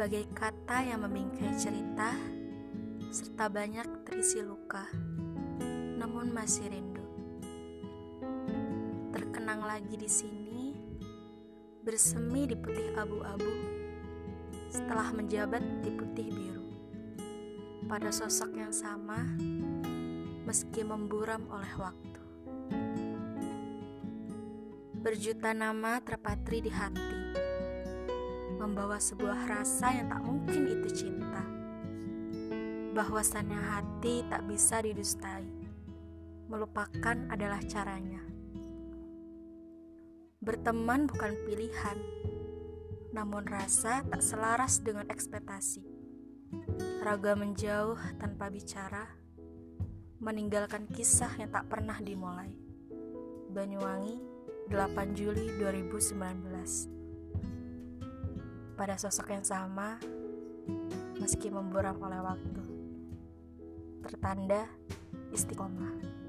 bagai kata yang membingkai cerita, serta banyak terisi luka, namun masih rindu. Terkenang lagi di sini, bersemi di putih abu-abu, setelah menjabat di putih biru. Pada sosok yang sama, meski memburam oleh waktu. Berjuta nama terpatri di hati membawa sebuah rasa yang tak mungkin itu cinta. Bahwasannya hati tak bisa didustai. Melupakan adalah caranya. Berteman bukan pilihan, namun rasa tak selaras dengan ekspektasi. Raga menjauh tanpa bicara, meninggalkan kisah yang tak pernah dimulai. Banyuwangi, 8 Juli 2019 pada sosok yang sama meski memburam oleh waktu. Tertanda istiqomah.